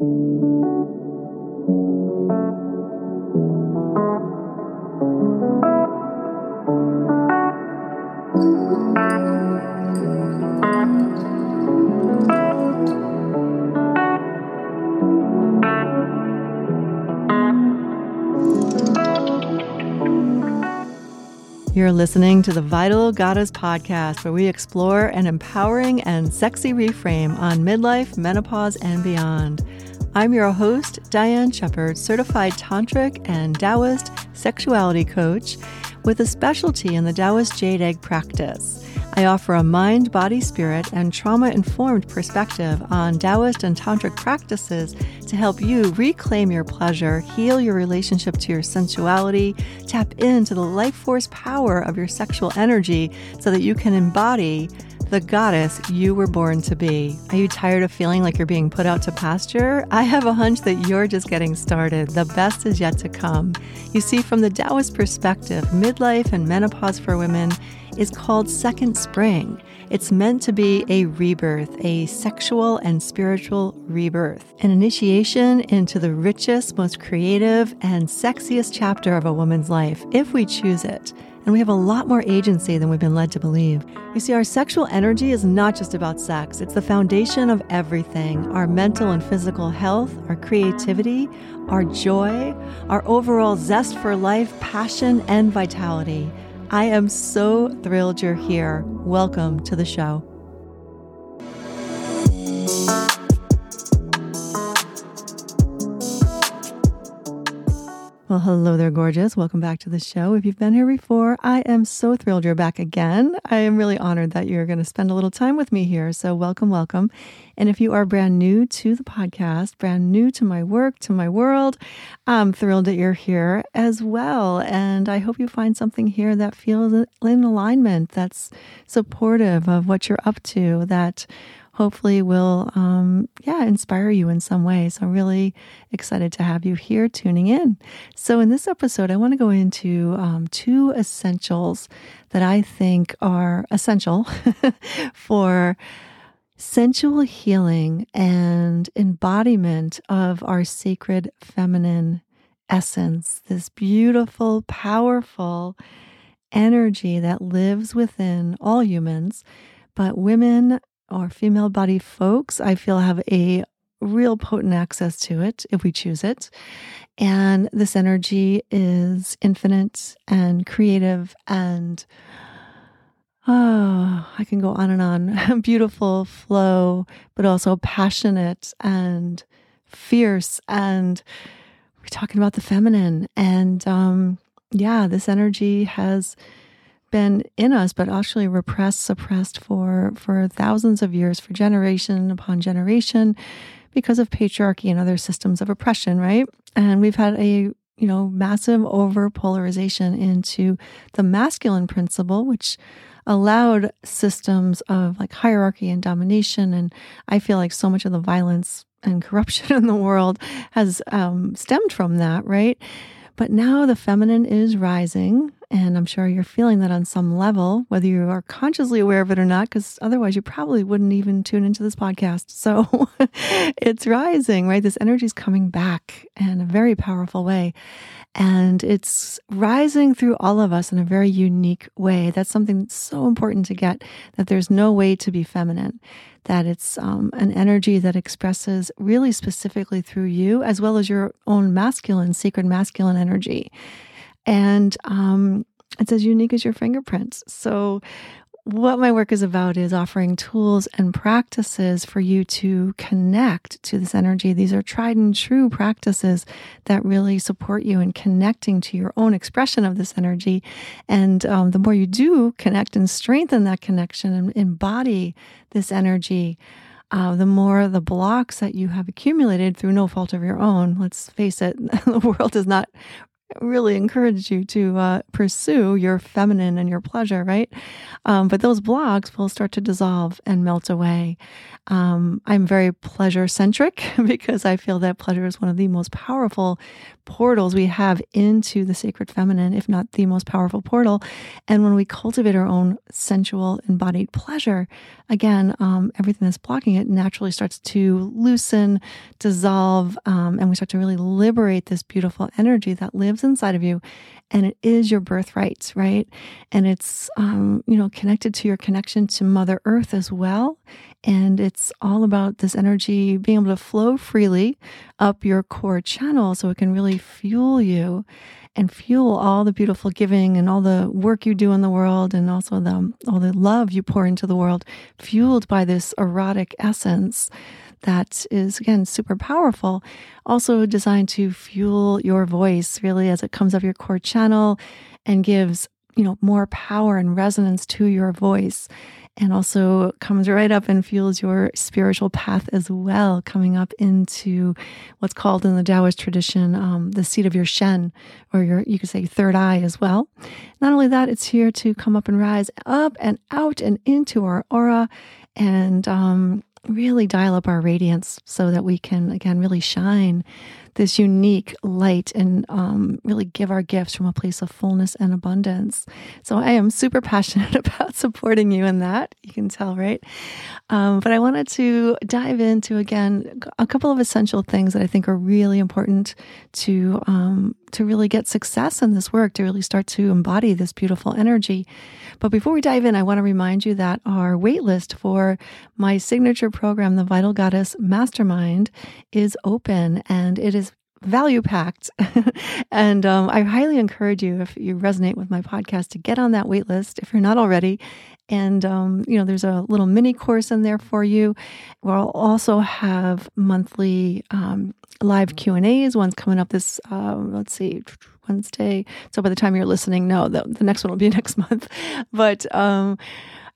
You're listening to the Vital Goddess podcast, where we explore an empowering and sexy reframe on midlife, menopause, and beyond. I'm your host, Diane Shepard, certified tantric and Taoist sexuality coach with a specialty in the Taoist jade egg practice. I offer a mind, body, spirit, and trauma informed perspective on Taoist and Tantric practices to help you reclaim your pleasure, heal your relationship to your sensuality, tap into the life force power of your sexual energy so that you can embody the goddess you were born to be. Are you tired of feeling like you're being put out to pasture? I have a hunch that you're just getting started. The best is yet to come. You see, from the Taoist perspective, midlife and menopause for women is called Second Spring. It's meant to be a rebirth, a sexual and spiritual rebirth, an initiation into the richest, most creative, and sexiest chapter of a woman's life, if we choose it. And we have a lot more agency than we've been led to believe. You see, our sexual energy is not just about sex, it's the foundation of everything our mental and physical health, our creativity, our joy, our overall zest for life, passion, and vitality. I am so thrilled you're here. Welcome to the show. Well, hello there, gorgeous. Welcome back to the show. If you've been here before, I am so thrilled you're back again. I am really honored that you're going to spend a little time with me here. So, welcome, welcome. And if you are brand new to the podcast, brand new to my work, to my world, I'm thrilled that you're here as well. And I hope you find something here that feels in alignment, that's supportive of what you're up to, that hopefully will, um, yeah, inspire you in some way. So I'm really excited to have you here tuning in. So in this episode, I want to go into um, two essentials that I think are essential for sensual healing and embodiment of our sacred feminine essence, this beautiful, powerful energy that lives within all humans. But women or female body folks, I feel have a real potent access to it if we choose it. And this energy is infinite and creative and oh, I can go on and on. Beautiful flow, but also passionate and fierce. And we're talking about the feminine. And um, yeah, this energy has been in us, but actually repressed, suppressed for for thousands of years, for generation upon generation, because of patriarchy and other systems of oppression, right? And we've had a you know massive over polarization into the masculine principle, which allowed systems of like hierarchy and domination. And I feel like so much of the violence and corruption in the world has um, stemmed from that, right? But now the feminine is rising and I'm sure you're feeling that on some level, whether you are consciously aware of it or not, because otherwise you probably wouldn't even tune into this podcast. So it's rising, right? This energy is coming back in a very powerful way. And it's rising through all of us in a very unique way. That's something that's so important to get that there's no way to be feminine, that it's um, an energy that expresses really specifically through you, as well as your own masculine, sacred masculine energy and um, it's as unique as your fingerprints. So, what my work is about is offering tools and practices for you to connect to this energy. These are tried and true practices that really support you in connecting to your own expression of this energy. And um, the more you do connect and strengthen that connection and embody this energy, uh, the more the blocks that you have accumulated through no fault of your own. Let's face it, the world is not really encourage you to uh, pursue your feminine and your pleasure, right? Um, but those blocks will start to dissolve and melt away. Um, I'm very pleasure centric because I feel that pleasure is one of the most powerful portals we have into the sacred feminine, if not the most powerful portal. And when we cultivate our own sensual embodied pleasure, again, um, everything that's blocking it naturally starts to loosen, dissolve, um, and we start to really liberate this beautiful energy that lives inside of you. And it is your birthright, right? And it's, um, you know, connected to your connection to Mother Earth as well. And it's all about this energy being able to flow freely up your core channel so it can really fuel you and fuel all the beautiful giving and all the work you do in the world and also the all the love you pour into the world fueled by this erotic essence that is again super powerful. Also designed to fuel your voice really as it comes up your core channel and gives you know more power and resonance to your voice and also comes right up and fuels your spiritual path as well, coming up into what's called in the Taoist tradition um, the seat of your Shen, or your, you could say, third eye as well. Not only that, it's here to come up and rise up and out and into our aura and um, really dial up our radiance so that we can, again, really shine this unique light and um, really give our gifts from a place of fullness and abundance. So I am super passionate about supporting you in that. You can tell, right? Um, but I wanted to dive into again a couple of essential things that I think are really important to um, to really get success in this work, to really start to embody this beautiful energy. But before we dive in, I want to remind you that our waitlist for my signature program, the Vital Goddess Mastermind, is open and it is value packed. and um, I highly encourage you, if you resonate with my podcast, to get on that wait list if you're not already. And, um, you know, there's a little mini course in there for you. We'll also have monthly um, live Q&As. One's coming up this, uh, let's see, Wednesday. So by the time you're listening, no, the, the next one will be next month. But, um,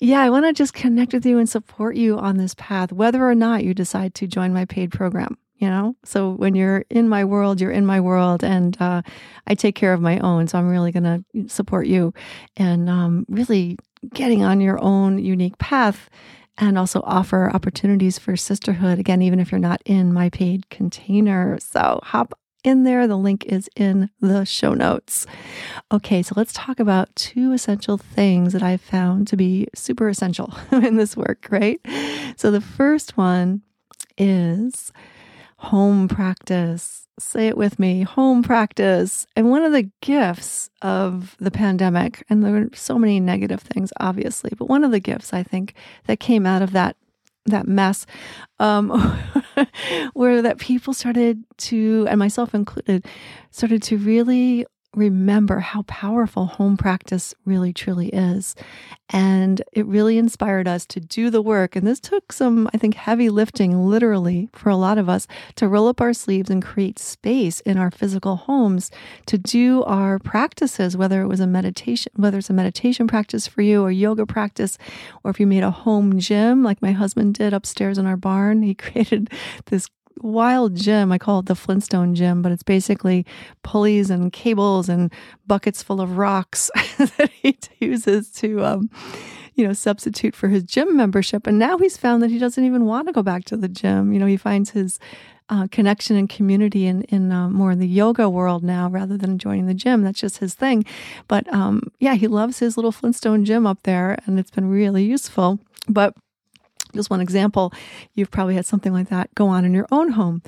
yeah, I want to just connect with you and support you on this path, whether or not you decide to join my paid program you know? So when you're in my world you're in my world and uh, i take care of my own so i'm really going to support you. And um, really getting on your own unique path and also offer opportunities for sisterhood again even if you're not in my paid container. So hop in there the link is in the show notes. Okay so let's talk about two essential things that i've found to be super essential in this work right? So the first one is home practice. Say it with me home practice. And one of the gifts of the pandemic, and there were so many negative things, obviously, but one of the gifts I think that came out of that that mess um, where that people started to and myself included started to really remember how powerful home practice really truly is. And it really inspired us to do the work. And this took some, I think, heavy lifting, literally, for a lot of us to roll up our sleeves and create space in our physical homes to do our practices, whether it was a meditation, whether it's a meditation practice for you or yoga practice, or if you made a home gym like my husband did upstairs in our barn. He created this wild gym. I call it the Flintstone gym, but it's basically pulleys and cables and buckets full of rocks that he uses to, um, you know, substitute for his gym membership. And now he's found that he doesn't even want to go back to the gym. You know, he finds his uh, connection and community in in uh, more in the yoga world now rather than joining the gym. That's just his thing. But um, yeah, he loves his little Flintstone gym up there, and it's been really useful. But just one example, you've probably had something like that go on in your own home.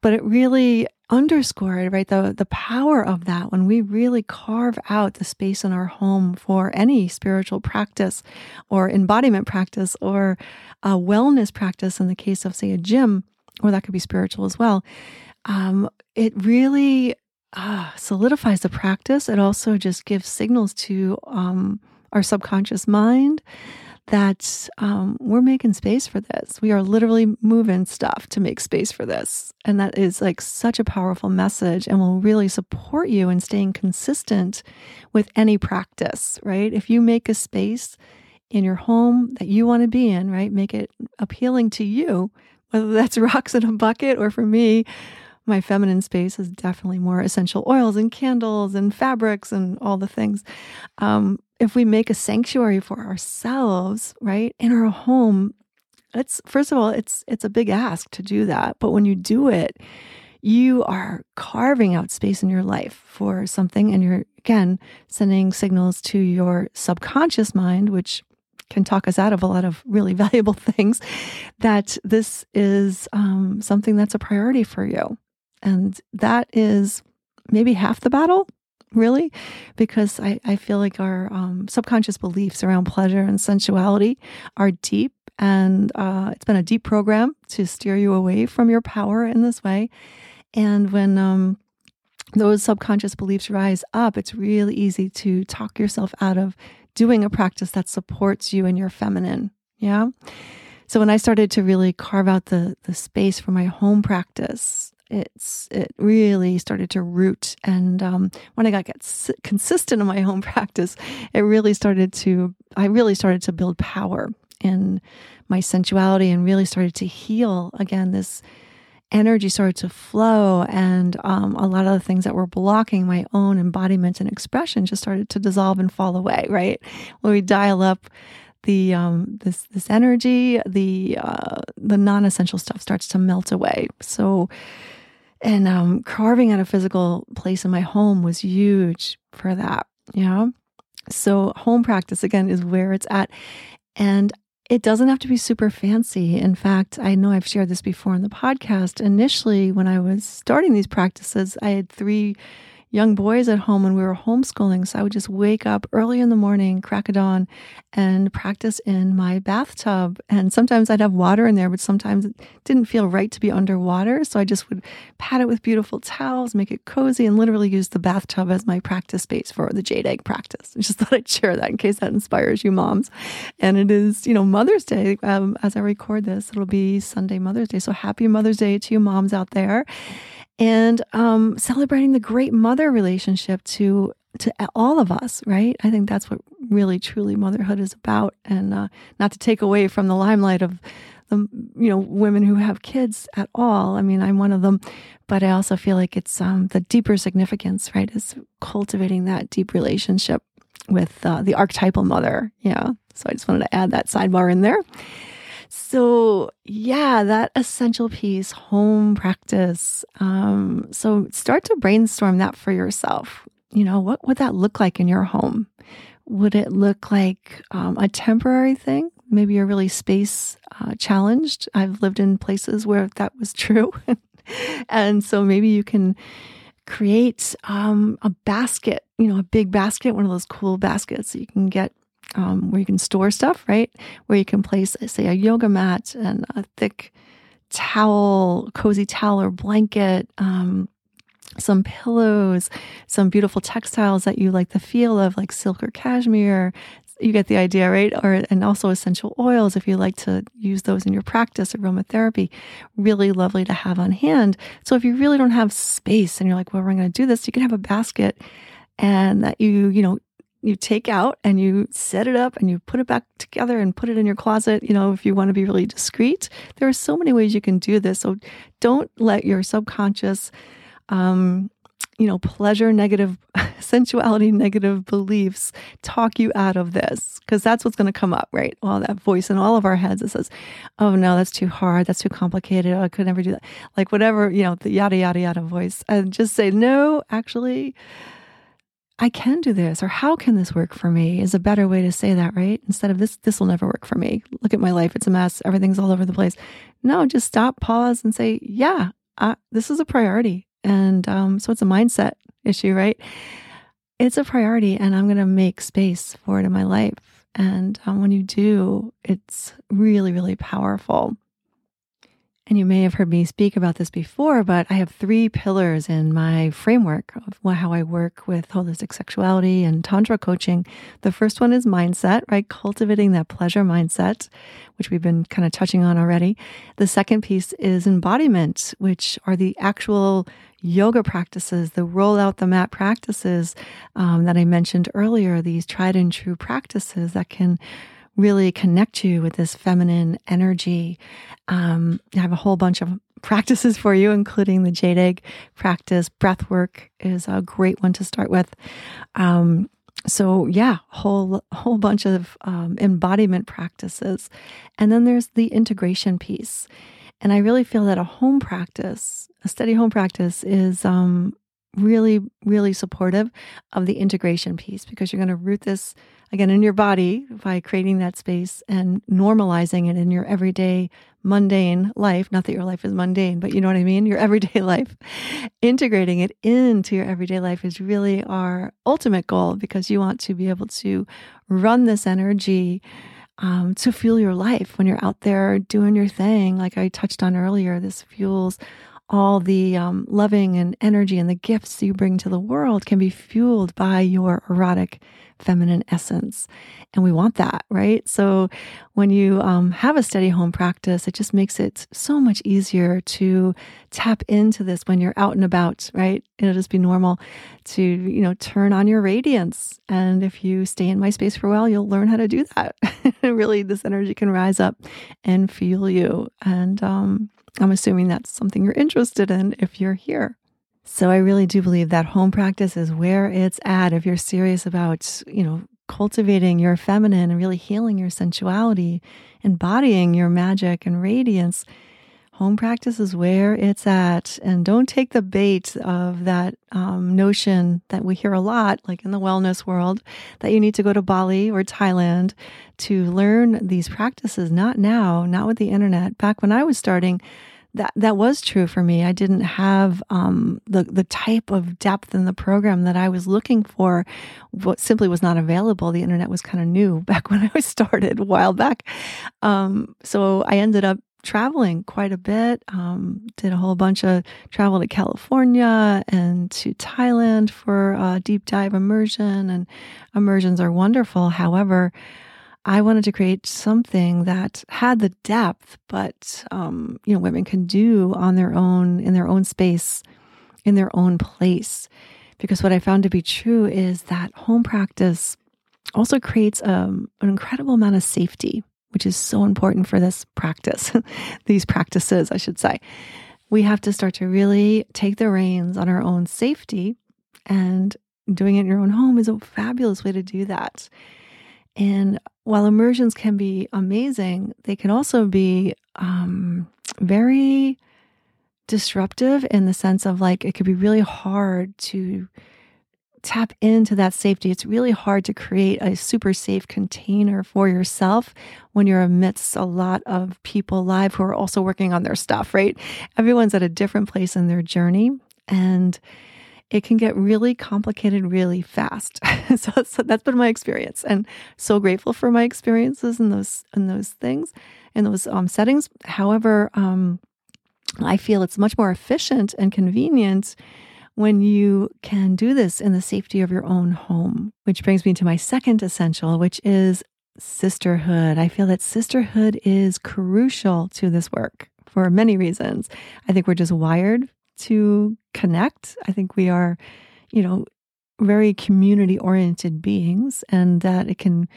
But it really underscored, right, the, the power of that when we really carve out the space in our home for any spiritual practice or embodiment practice or a wellness practice in the case of, say, a gym, or that could be spiritual as well. Um, it really uh, solidifies the practice. It also just gives signals to um, our subconscious mind that um, we're making space for this. We are literally moving stuff to make space for this. And that is like such a powerful message and will really support you in staying consistent with any practice, right? If you make a space in your home that you want to be in, right? Make it appealing to you, whether that's rocks in a bucket or for me, my feminine space is definitely more essential oils and candles and fabrics and all the things. Um, if we make a sanctuary for ourselves, right, in our home, it's first of all, it's it's a big ask to do that. But when you do it, you are carving out space in your life for something, and you're again sending signals to your subconscious mind, which can talk us out of a lot of really valuable things, that this is um, something that's a priority for you. And that is maybe half the battle, really, because I, I feel like our um, subconscious beliefs around pleasure and sensuality are deep. And uh, it's been a deep program to steer you away from your power in this way. And when um, those subconscious beliefs rise up, it's really easy to talk yourself out of doing a practice that supports you and your feminine. Yeah. So when I started to really carve out the the space for my home practice, it's it really started to root. And um, when I got get consistent in my home practice, it really started to I really started to build power in my sensuality and really started to heal again this energy started to flow and um, a lot of the things that were blocking my own embodiment and expression just started to dissolve and fall away right when we dial up the um, this this energy the uh, the non-essential stuff starts to melt away so and um, carving out a physical place in my home was huge for that know so home practice again is where it's at and it doesn't have to be super fancy. In fact, I know I've shared this before in the podcast. Initially, when I was starting these practices, I had three young boys at home when we were homeschooling. So I would just wake up early in the morning, crack a dawn, and practice in my bathtub. And sometimes I'd have water in there, but sometimes it didn't feel right to be underwater. So I just would pat it with beautiful towels, make it cozy, and literally use the bathtub as my practice space for the jade egg practice. I just thought I'd share that in case that inspires you moms. And it is, you know, Mother's Day. Um, as I record this, it'll be Sunday Mother's Day. So happy Mother's Day to you moms out there and um, celebrating the great mother relationship to to all of us, right? I think that's what really truly motherhood is about, and uh, not to take away from the limelight of the you know women who have kids at all. I mean, I'm one of them, but I also feel like it's um, the deeper significance, right? Is cultivating that deep relationship with uh, the archetypal mother. Yeah. So I just wanted to add that sidebar in there. So, yeah, that essential piece, home practice. Um, so, start to brainstorm that for yourself. You know, what would that look like in your home? Would it look like um, a temporary thing? Maybe you're really space uh, challenged. I've lived in places where that was true. and so maybe you can create um, a basket, you know, a big basket, one of those cool baskets that you can get um, where you can store stuff, right? Where you can place, say, a yoga mat and a thick towel, cozy towel or blanket, um, some pillows, some beautiful textiles that you like the feel of, like silk or cashmere. You get the idea, right? Or and also essential oils if you like to use those in your practice, aromatherapy, really lovely to have on hand. So if you really don't have space and you're like, well, we're going to do this, you can have a basket and that you you know you take out and you set it up and you put it back together and put it in your closet, you know, if you want to be really discreet. There are so many ways you can do this. So don't let your subconscious, um, you know, pleasure negative, sensuality negative beliefs talk you out of this because that's what's going to come up, right? Well, that voice in all of our heads that says, oh no, that's too hard. That's too complicated. Oh, I could never do that. Like whatever, you know, the yada, yada, yada voice. And just say, no, actually, I can do this or how can this work for me is a better way to say that, right? Instead of this, this will never work for me. Look at my life. It's a mess. Everything's all over the place. No, just stop, pause, and say, yeah, this is a priority. And um, so it's a mindset issue, right? It's a priority, and I'm going to make space for it in my life. And um, when you do, it's really, really powerful. And you may have heard me speak about this before, but I have three pillars in my framework of how I work with holistic sexuality and Tantra coaching. The first one is mindset, right? Cultivating that pleasure mindset, which we've been kind of touching on already. The second piece is embodiment, which are the actual yoga practices, the roll out the mat practices um, that I mentioned earlier, these tried and true practices that can really connect you with this feminine energy. Um, I have a whole bunch of practices for you, including the jade egg practice. Breath work is a great one to start with. Um, so yeah, whole whole bunch of um, embodiment practices, and then there's the integration piece. And I really feel that a home practice, a steady home practice, is um, really, really supportive of the integration piece because you're going to root this again in your body by creating that space and normalizing it in your everyday mundane life. Not that your life is mundane, but you know what I mean? Your everyday life. Integrating it into your everyday life is really our ultimate goal because you want to be able to run this energy um, to fuel your life when you're out there doing your thing. Like I touched on earlier, this fuels all the um, loving and energy and the gifts you bring to the world can be fueled by your erotic feminine essence. And we want that, right? So when you um, have a steady home practice, it just makes it so much easier to tap into this when you're out and about, right? It'll just be normal to, you know, turn on your radiance. And if you stay in my space for a while, you'll learn how to do that. really, this energy can rise up and fuel you. And um, I'm assuming that's something you're interested in if you're here. So I really do believe that home practice is where it's at if you're serious about, you know, cultivating your feminine and really healing your sensuality, embodying your magic and radiance. Home practice is where it's at. And don't take the bait of that um, notion that we hear a lot, like in the wellness world, that you need to go to Bali or Thailand to learn these practices. Not now, not with the internet. Back when I was starting, that that was true for me. I didn't have um, the the type of depth in the program that I was looking for. What simply was not available. The internet was kind of new back when I started a while back. Um, so I ended up traveling quite a bit. Um, did a whole bunch of travel to California and to Thailand for a deep dive immersion, and immersions are wonderful. However, I wanted to create something that had the depth, but um, you know, women can do on their own in their own space, in their own place. Because what I found to be true is that home practice also creates um, an incredible amount of safety, which is so important for this practice, these practices, I should say. We have to start to really take the reins on our own safety, and doing it in your own home is a fabulous way to do that. And while immersions can be amazing, they can also be um, very disruptive in the sense of like it could be really hard to tap into that safety. It's really hard to create a super safe container for yourself when you're amidst a lot of people live who are also working on their stuff, right? Everyone's at a different place in their journey. And it can get really complicated really fast. so, so, that's been my experience, and so grateful for my experiences in those in those things, in those um, settings. However, um, I feel it's much more efficient and convenient when you can do this in the safety of your own home. Which brings me to my second essential, which is sisterhood. I feel that sisterhood is crucial to this work for many reasons. I think we're just wired to connect. I think we are, you know, very community oriented beings, and that it can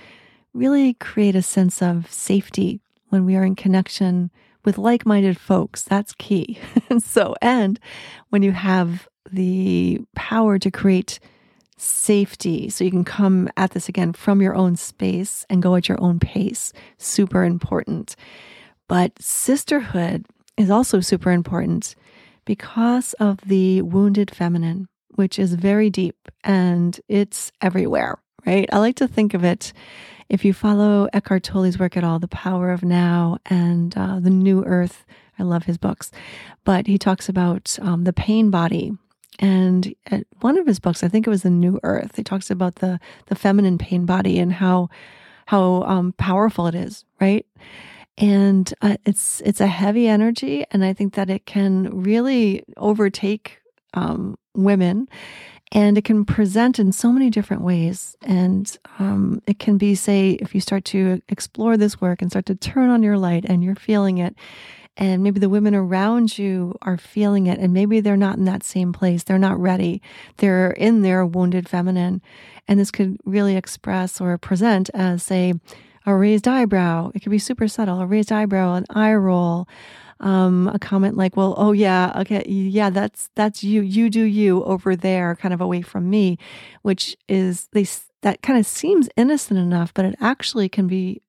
really create a sense of safety when we are in connection with like minded folks. That's key. so, and when you have the power to create safety, so you can come at this again from your own space and go at your own pace, super important. But sisterhood is also super important because of the wounded feminine, which is very deep and it's everywhere, right? I like to think of it if you follow Eckhart Tolle's work at all, The Power of Now and uh, The New Earth. I love his books, but he talks about um, the pain body. And at one of his books, I think it was The New Earth, he talks about the the feminine pain body and how how um, powerful it is, right? and uh, it's it's a heavy energy and i think that it can really overtake um, women and it can present in so many different ways and um, it can be say if you start to explore this work and start to turn on your light and you're feeling it and maybe the women around you are feeling it and maybe they're not in that same place they're not ready they're in their wounded feminine and this could really express or present as say a raised eyebrow. It could be super subtle, a raised eyebrow, an eye roll, um, a comment like, well, oh yeah, okay, yeah, that's that's you, you do you over there, kind of away from me, which is they that kind of seems innocent enough, but it actually can be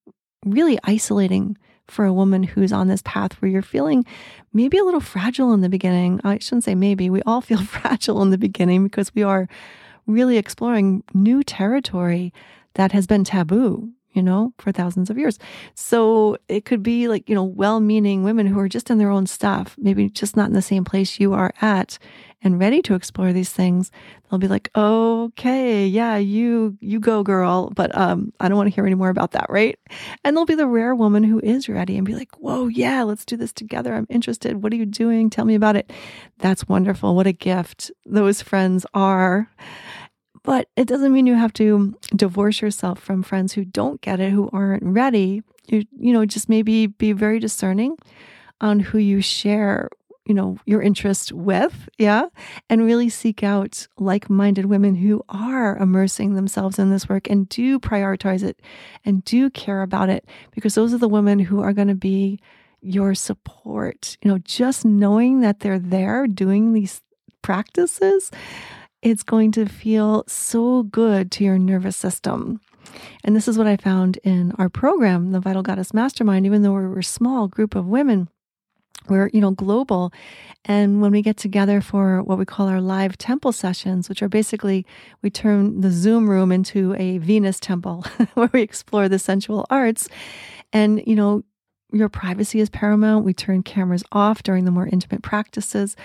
really isolating for a woman who's on this path where you're feeling maybe a little fragile in the beginning. I shouldn't say maybe, we all feel fragile in the beginning because we are really exploring new territory that has been taboo you know, for thousands of years. So it could be like, you know, well meaning women who are just in their own stuff, maybe just not in the same place you are at and ready to explore these things. They'll be like, okay, yeah, you, you go girl, but, um, I don't want to hear any more about that. Right. And there'll be the rare woman who is ready and be like, whoa, yeah, let's do this together. I'm interested. What are you doing? Tell me about it. That's wonderful. What a gift those friends are. But it doesn't mean you have to divorce yourself from friends who don't get it, who aren't ready. You, you know, just maybe be very discerning on who you share, you know, your interest with. Yeah. And really seek out like minded women who are immersing themselves in this work and do prioritize it and do care about it because those are the women who are going to be your support. You know, just knowing that they're there doing these practices it's going to feel so good to your nervous system. And this is what I found in our program, the Vital Goddess Mastermind, even though we're a small group of women, we're, you know, global. And when we get together for what we call our live temple sessions, which are basically we turn the Zoom room into a Venus temple where we explore the sensual arts. And, you know, your privacy is paramount. We turn cameras off during the more intimate practices.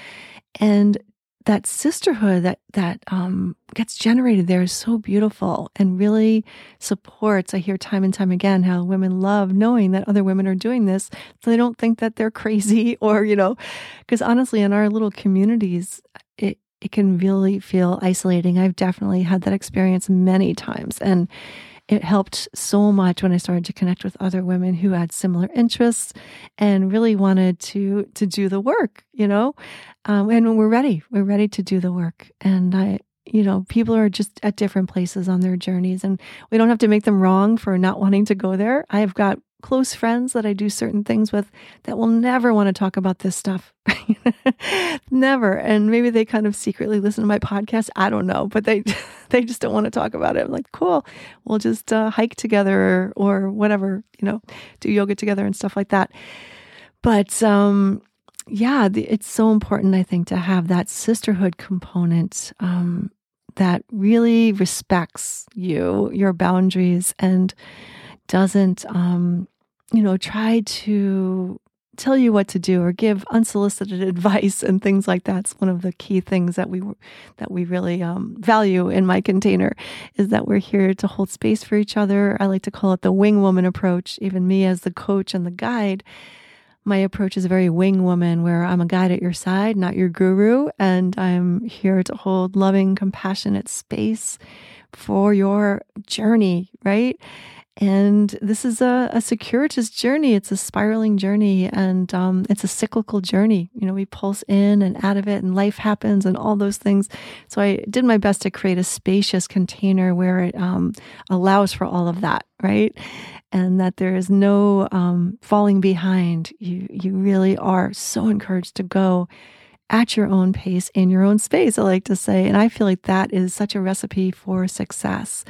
And that sisterhood that that um, gets generated there is so beautiful and really supports. I hear time and time again how women love knowing that other women are doing this, so they don't think that they're crazy or you know, because honestly, in our little communities, it it can really feel isolating. I've definitely had that experience many times, and it helped so much when I started to connect with other women who had similar interests and really wanted to to do the work, you know. Um, and when we're ready. We're ready to do the work. And I, you know, people are just at different places on their journeys, and we don't have to make them wrong for not wanting to go there. I've got close friends that I do certain things with that will never want to talk about this stuff. never. And maybe they kind of secretly listen to my podcast. I don't know, but they they just don't want to talk about it. I'm like, cool. We'll just uh, hike together or, whatever, you know, do yoga together and stuff like that. But um, yeah, the, it's so important, I think, to have that sisterhood component um, that really respects you, your boundaries, and doesn't um, you know, try to tell you what to do or give unsolicited advice and things like that's one of the key things that we that we really um, value in my container is that we're here to hold space for each other. I like to call it the wing woman approach. Even me as the coach and the guide, my approach is very wing woman, where I'm a guide at your side, not your guru, and I'm here to hold loving, compassionate space for your journey, right? And this is a, a circuitous journey. It's a spiraling journey and um, it's a cyclical journey. You know, we pulse in and out of it and life happens and all those things. So I did my best to create a spacious container where it um, allows for all of that, right? And that there is no um, falling behind. You, you really are so encouraged to go at your own pace in your own space, I like to say. And I feel like that is such a recipe for success.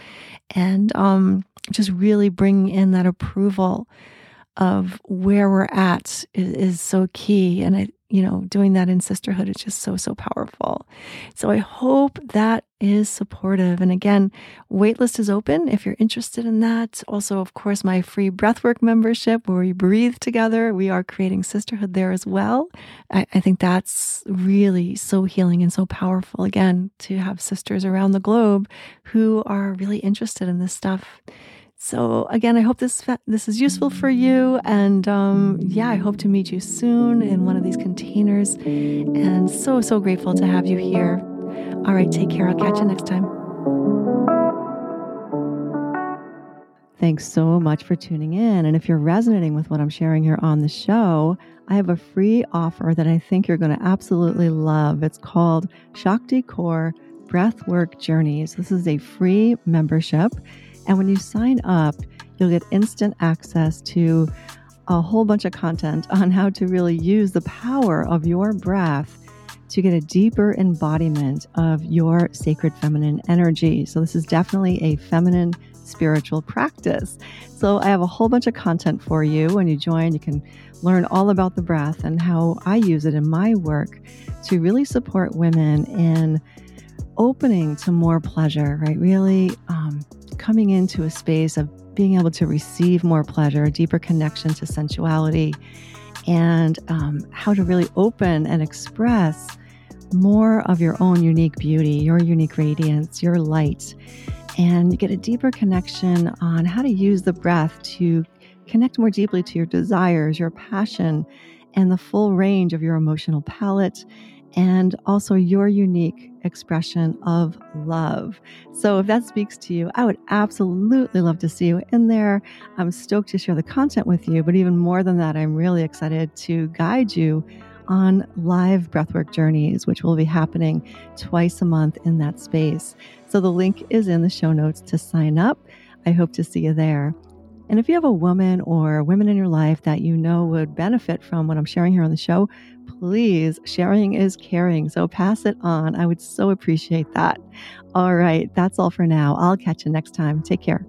And um, just really bringing in that approval of where we're at is, is so key. And I, you know, doing that in sisterhood is just so, so powerful. So I hope that is supportive. And again, waitlist is open if you're interested in that. Also, of course, my free breathwork membership where we breathe together. We are creating sisterhood there as well. I, I think that's really so healing and so powerful, again, to have sisters around the globe who are really interested in this stuff. So again, I hope this this is useful for you, and um, yeah, I hope to meet you soon in one of these containers. And so so grateful to have you here. All right, take care. I'll catch you next time. Thanks so much for tuning in. And if you're resonating with what I'm sharing here on the show, I have a free offer that I think you're going to absolutely love. It's called Shakticore Breathwork Journeys. This is a free membership. And when you sign up, you'll get instant access to a whole bunch of content on how to really use the power of your breath to get a deeper embodiment of your sacred feminine energy. So, this is definitely a feminine spiritual practice. So I have a whole bunch of content for you. When you join, you can learn all about the breath and how I use it in my work to really support women in opening to more pleasure, right? Really um, coming into a space of being able to receive more pleasure, a deeper connection to sensuality, and um, how to really open and express more of your own unique beauty, your unique radiance, your light, and get a deeper connection on how to use the breath to connect more deeply to your desires, your passion, and the full range of your emotional palette and also your unique expression of love. So, if that speaks to you, I would absolutely love to see you in there. I'm stoked to share the content with you, but even more than that, I'm really excited to guide you on live breathwork journeys, which will be happening twice a month in that space. So, the link is in the show notes to sign up. I hope to see you there. And if you have a woman or women in your life that you know would benefit from what I'm sharing here on the show, please, sharing is caring. So pass it on. I would so appreciate that. All right, that's all for now. I'll catch you next time. Take care.